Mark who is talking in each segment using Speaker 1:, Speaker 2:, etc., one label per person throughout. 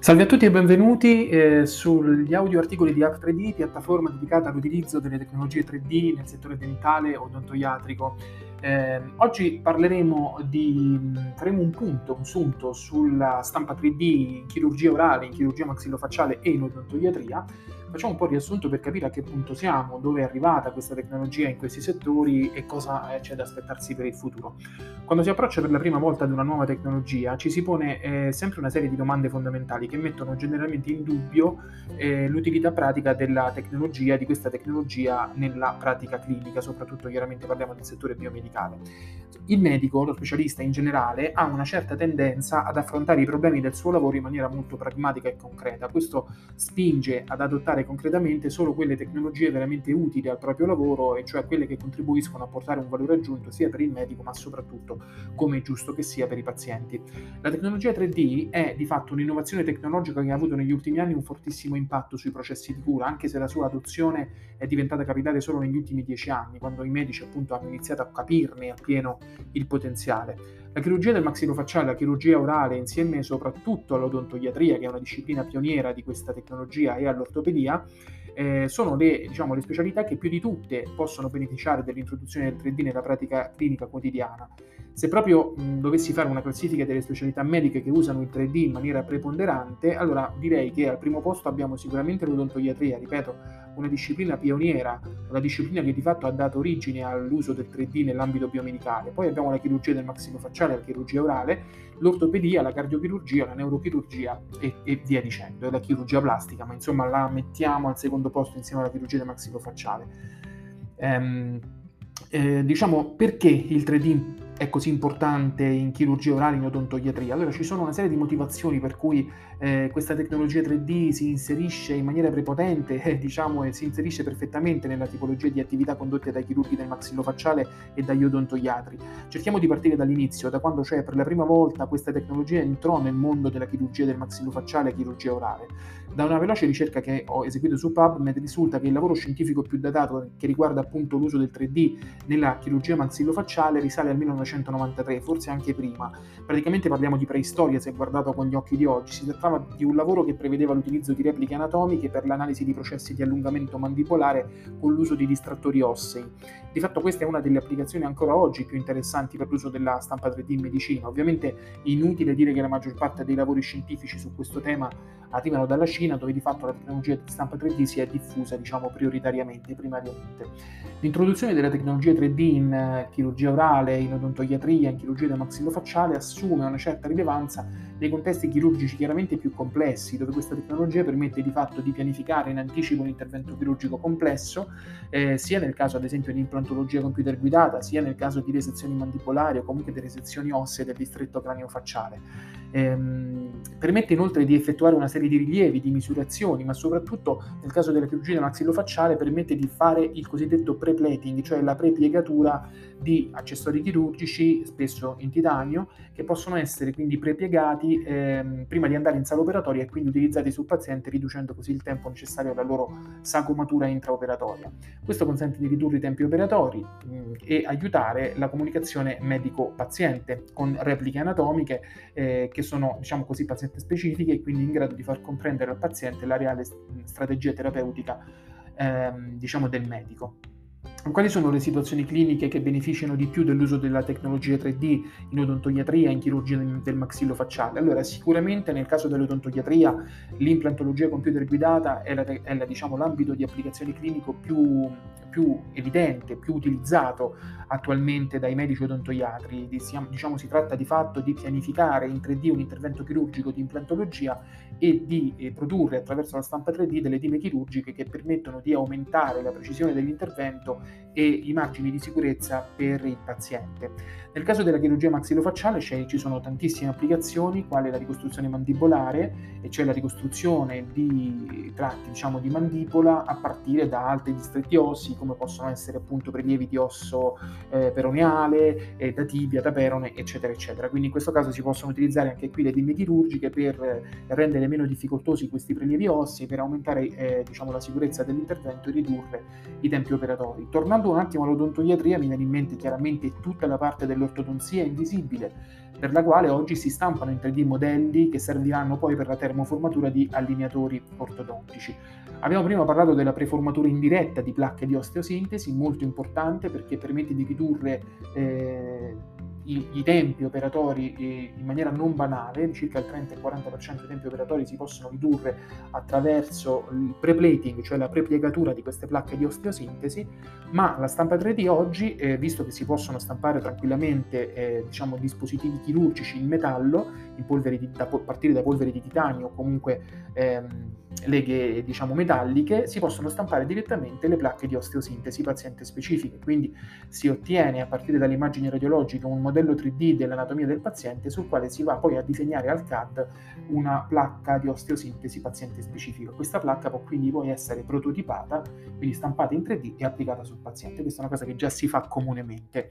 Speaker 1: Salve a tutti e benvenuti eh, sugli audio articoli di App3D, piattaforma dedicata all'utilizzo delle tecnologie 3D nel settore dentale o odontoiatrico. Eh, oggi di, faremo un punto, un sunto sulla stampa 3D in chirurgia orale, in chirurgia maxillofacciale e in odontoiatria facciamo un po' riassunto per capire a che punto siamo, dove è arrivata questa tecnologia in questi settori e cosa eh, c'è da aspettarsi per il futuro. Quando si approccia per la prima volta ad una nuova tecnologia ci si pone eh, sempre una serie di domande fondamentali che mettono generalmente in dubbio eh, l'utilità pratica della tecnologia, di questa tecnologia nella pratica clinica, soprattutto chiaramente parliamo del settore biomedicale. Il medico, lo specialista in generale, ha una certa tendenza ad affrontare i problemi del suo lavoro in maniera molto pragmatica e concreta. Questo spinge ad adottare utilizzare concretamente solo quelle tecnologie veramente utili al proprio lavoro, e cioè quelle che contribuiscono a portare un valore aggiunto sia per il medico, ma soprattutto, come è giusto che sia, per i pazienti. La tecnologia 3D è di fatto un'innovazione tecnologica che ha avuto negli ultimi anni un fortissimo impatto sui processi di cura, anche se la sua adozione è diventata capitale solo negli ultimi dieci anni, quando i medici appunto hanno iniziato a capirne appieno il potenziale. La chirurgia del maxillofacciale, la chirurgia orale, insieme soprattutto all'odontoiatria, che è una disciplina pioniera di questa tecnologia, e all'ortopedia, eh, sono le, diciamo, le, specialità che più di tutte possono beneficiare dell'introduzione del 3D nella pratica clinica quotidiana. Se proprio mh, dovessi fare una classifica delle specialità mediche che usano il 3D in maniera preponderante, allora direi che al primo posto abbiamo sicuramente l'odontoiatria, ripeto, una disciplina pioniera, una disciplina che di fatto ha dato origine all'uso del 3D nell'ambito biomedicale. Poi abbiamo la chirurgia del maxillofacciale, la chirurgia orale, l'ortopedia, la cardiochirurgia, la neurochirurgia e, e via dicendo, e la chirurgia plastica, ma insomma la mettiamo al secondo posto insieme alla chirurgia del maxillofacciale. Ehm, eh, diciamo perché il 3D è così importante in chirurgia orale, in odontoiatria? Allora ci sono una serie di motivazioni per cui eh, questa tecnologia 3D si inserisce in maniera prepotente, eh, diciamo, e si inserisce perfettamente nella tipologia di attività condotte dai chirurghi del maxillofacciale e dagli odontoiatri. Cerchiamo di partire dall'inizio, da quando cioè per la prima volta questa tecnologia entrò nel mondo della chirurgia del maxillofacciale e chirurgia orale. Da una veloce ricerca che ho eseguito su PubMed risulta che il lavoro scientifico più datato che riguarda appunto l'uso del 3D nella chirurgia maxillofacciale risale al 1900 1993, forse anche prima. Praticamente parliamo di preistoria se guardato con gli occhi di oggi. Si trattava di un lavoro che prevedeva l'utilizzo di repliche anatomiche per l'analisi di processi di allungamento mandibolare con l'uso di distrattori ossei. Di fatto questa è una delle applicazioni ancora oggi più interessanti per l'uso della stampa 3D in medicina. Ovviamente inutile dire che la maggior parte dei lavori scientifici su questo tema arrivano dalla Cina, dove di fatto la tecnologia di stampa 3D si è diffusa, diciamo, prioritariamente, primariamente. L'introduzione della tecnologia 3D in eh, chirurgia orale, in odontoiatria, in chirurgia del maxillofacciale assume una certa rilevanza nei contesti chirurgici chiaramente più complessi, dove questa tecnologia permette di fatto di pianificare in anticipo un intervento chirurgico complesso, eh, sia nel caso ad esempio di implantologia computer guidata, sia nel caso di resezioni mandibolari o comunque di resezioni ossee del distretto cranio-facciale. Ehm, permette inoltre di effettuare una serie di rilievi, di misurazioni, ma soprattutto nel caso della chirurgia maxillofacciale permette di fare il cosiddetto pre-plating, cioè la prepiegatura di accessori chirurgici, spesso in titanio, che possono essere quindi prepiegati ehm, prima di andare in sala operatoria e quindi utilizzati sul paziente, riducendo così il tempo necessario alla loro sagomatura intraoperatoria. Questo consente di ridurre i tempi operatori mh, mm, e aiutare la comunicazione medico-paziente con repliche anatomiche eh, che sono, diciamo così, paziente specifiche e quindi in grado di far comprendere al paziente la reale strategia terapeutica ehm, diciamo del medico. Quali sono le situazioni cliniche che beneficiano di più dell'uso della tecnologia 3D in odontoiatria e in chirurgia del maxillo facciale? Allora, sicuramente nel caso dell'odontoiatria l'implantologia computer guidata è, la, è la, diciamo, l'ambito di applicazione clinico più, più, evidente, più utilizzato attualmente dai medici odontoiatri. Diciamo, si tratta di fatto di pianificare in 3D un intervento chirurgico di implantologia e di eh, produrre attraverso la stampa 3D delle dime chirurgiche che permettono di aumentare la precisione dell'intervento e i margini di sicurezza per il paziente. Nel caso della chirurgia maxillofacciale ci sono tantissime applicazioni, quale la ricostruzione mandibolare, e cioè la ricostruzione di tratti diciamo, di mandibola a partire da altri distretti ossi, come possono essere appunto prelievi di osso eh, peroneale, eh, da tibia, da perone, eccetera, eccetera. Quindi in questo caso si possono utilizzare anche qui le dime chirurgiche per rendere meno difficoltosi questi prelievi ossi, per aumentare eh, diciamo, la sicurezza dell'intervento e ridurre i tempi operatori tornando un attimo all'odontoiatria, mi viene in mente chiaramente tutta la parte dell'ortodonzia invisibile, per la quale oggi si stampano in 3D modelli che serviranno poi per la termoformatura di allineatori ortodontici. Abbiamo prima parlato della preformatura indiretta di placche di osteosintesi, molto importante perché permette di ridurre eh, i, i, tempi operatori eh, in maniera non banale, circa il 30 il 40% dei tempi operatori si possono ridurre attraverso il preplating, cioè la prepiegatura di queste placche di osteosintesi, ma la stampa 3D oggi, eh, visto che si possono stampare tranquillamente eh, diciamo, dispositivi chirurgici in metallo, in di, da, a partire da polveri di titanio o comunque ehm, leghe diciamo, metalliche, si possono stampare direttamente le placche di osteosintesi paziente specifiche, quindi si ottiene a partire dalle immagini radiologiche un modello 3D dell'anatomia del paziente sul quale si va poi a disegnare al CAD una placca di osteosintesi paziente specifica. Questa placca può quindi poi essere prototipata, quindi stampata in 3D e applicata sul paziente. Questa è una cosa che già si fa comunemente.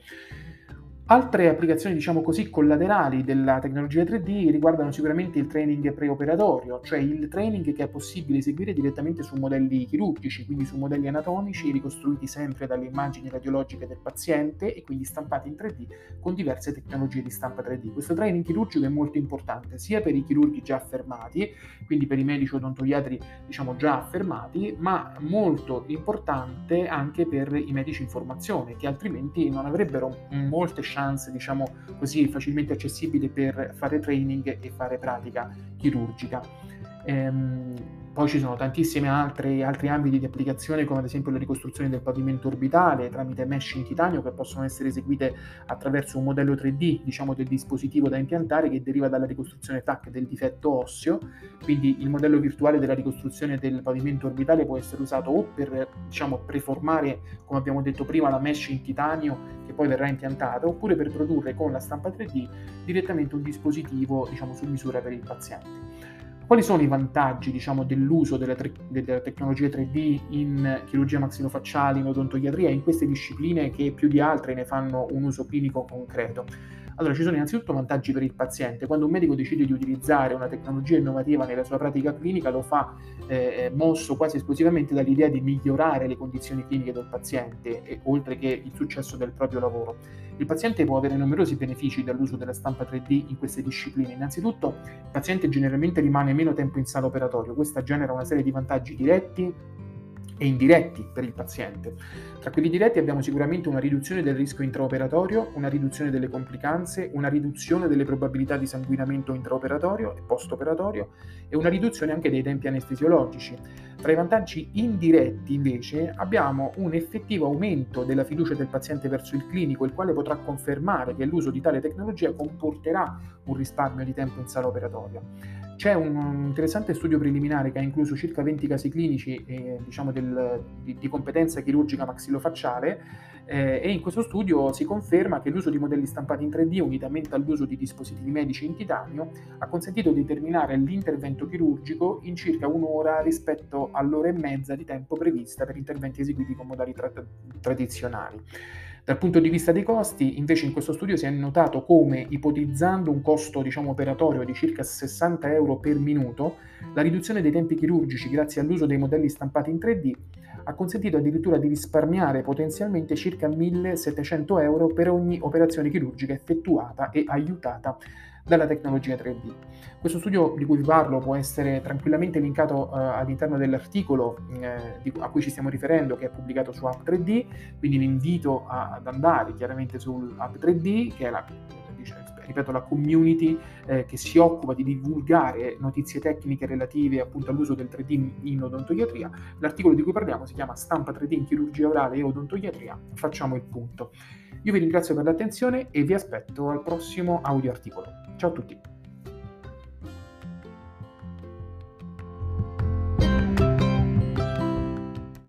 Speaker 1: Altre applicazioni, diciamo così, collaterali della tecnologia 3D riguardano sicuramente il training preoperatorio, cioè il training che è possibile eseguire direttamente su modelli chirurgici, quindi su modelli anatomici ricostruiti sempre dalle immagini radiologiche del paziente e quindi stampati in 3D con diverse tecnologie di stampa 3D. Questo training chirurgico è molto importante sia per i chirurghi già affermati, quindi per i medici odontoiatri diciamo già affermati, ma molto importante anche per i medici in formazione che altrimenti non avrebbero molte chance chance, diciamo così, facilmente accessibili per fare training e fare pratica chirurgica. Ehm, poi ci sono tantissimi altri, altri, ambiti di applicazione, come ad esempio la ricostruzione del pavimento orbitale tramite mesh in titanio che possono essere eseguite attraverso un modello 3D, diciamo, del dispositivo da impiantare che deriva dalla ricostruzione TAC del difetto osseo. Quindi il modello virtuale della ricostruzione del pavimento orbitale può essere usato o per diciamo, preformare, come abbiamo detto prima, la mesh in titanio che poi verrà impiantata, oppure per produrre con la stampa 3D direttamente un dispositivo diciamo, su misura per il paziente. Quali sono i vantaggi diciamo, dell'uso della, tre- della, tecnologia 3D in chirurgia maxillofacciale, in odontoiatria, in queste discipline che più di altre ne fanno un uso clinico concreto? Allora, ci sono innanzitutto vantaggi per il paziente. Quando un medico decide di utilizzare una tecnologia innovativa nella sua pratica clinica, lo fa eh, mosso quasi esclusivamente dall'idea di migliorare le condizioni cliniche del paziente, e, oltre che il successo del proprio lavoro. Il paziente può avere numerosi benefici dall'uso della stampa 3D in queste discipline. Innanzitutto, il paziente generalmente rimane meno tempo in sala operatorio. Questa genera una serie di vantaggi diretti e indiretti per il paziente. Tra quelli diretti abbiamo sicuramente una riduzione del rischio intraoperatorio, una riduzione delle complicanze, una riduzione delle probabilità di sanguinamento intraoperatorio e postoperatorio e una riduzione anche dei tempi anestesiologici. Tra i vantaggi indiretti invece abbiamo un effettivo aumento della fiducia del paziente verso il clinico, il quale potrà confermare che l'uso di tale tecnologia comporterà un risparmio di tempo in sala operatoria. C'è un interessante studio preliminare che ha incluso circa 20 casi clinici eh, diciamo del, di, di, competenza chirurgica maxillofacciale eh, e in questo studio si conferma che l'uso di modelli stampati in 3D unitamente all'uso di dispositivi medici in titanio ha consentito di terminare l'intervento chirurgico in circa un'ora rispetto all'ora e mezza di tempo prevista per interventi eseguiti con modalità tradizionali. Dal punto di vista dei costi, invece in questo studio si è notato come, ipotizzando un costo diciamo, operatorio di circa 60 euro per minuto, la riduzione dei tempi chirurgici grazie all'uso dei modelli stampati in 3D ha consentito addirittura di risparmiare potenzialmente circa 1700 euro per ogni operazione chirurgica effettuata e aiutata dalla tecnologia 3D. Questo studio di cui vi parlo può essere tranquillamente linkato uh, all'interno dell'articolo uh, a cui ci stiamo riferendo, che è pubblicato su App 3D, quindi vi invito a, ad andare chiaramente su App 3D, che è la, ripeto, la community eh, che si occupa di divulgare notizie tecniche relative appunto all'uso del 3D in odontoiatria. L'articolo di cui parliamo si chiama Stampa 3D in chirurgia orale e odontoiatria. Facciamo il punto. Io vi ringrazio per l'attenzione e vi aspetto al prossimo audio articolo. Ciao a tutti!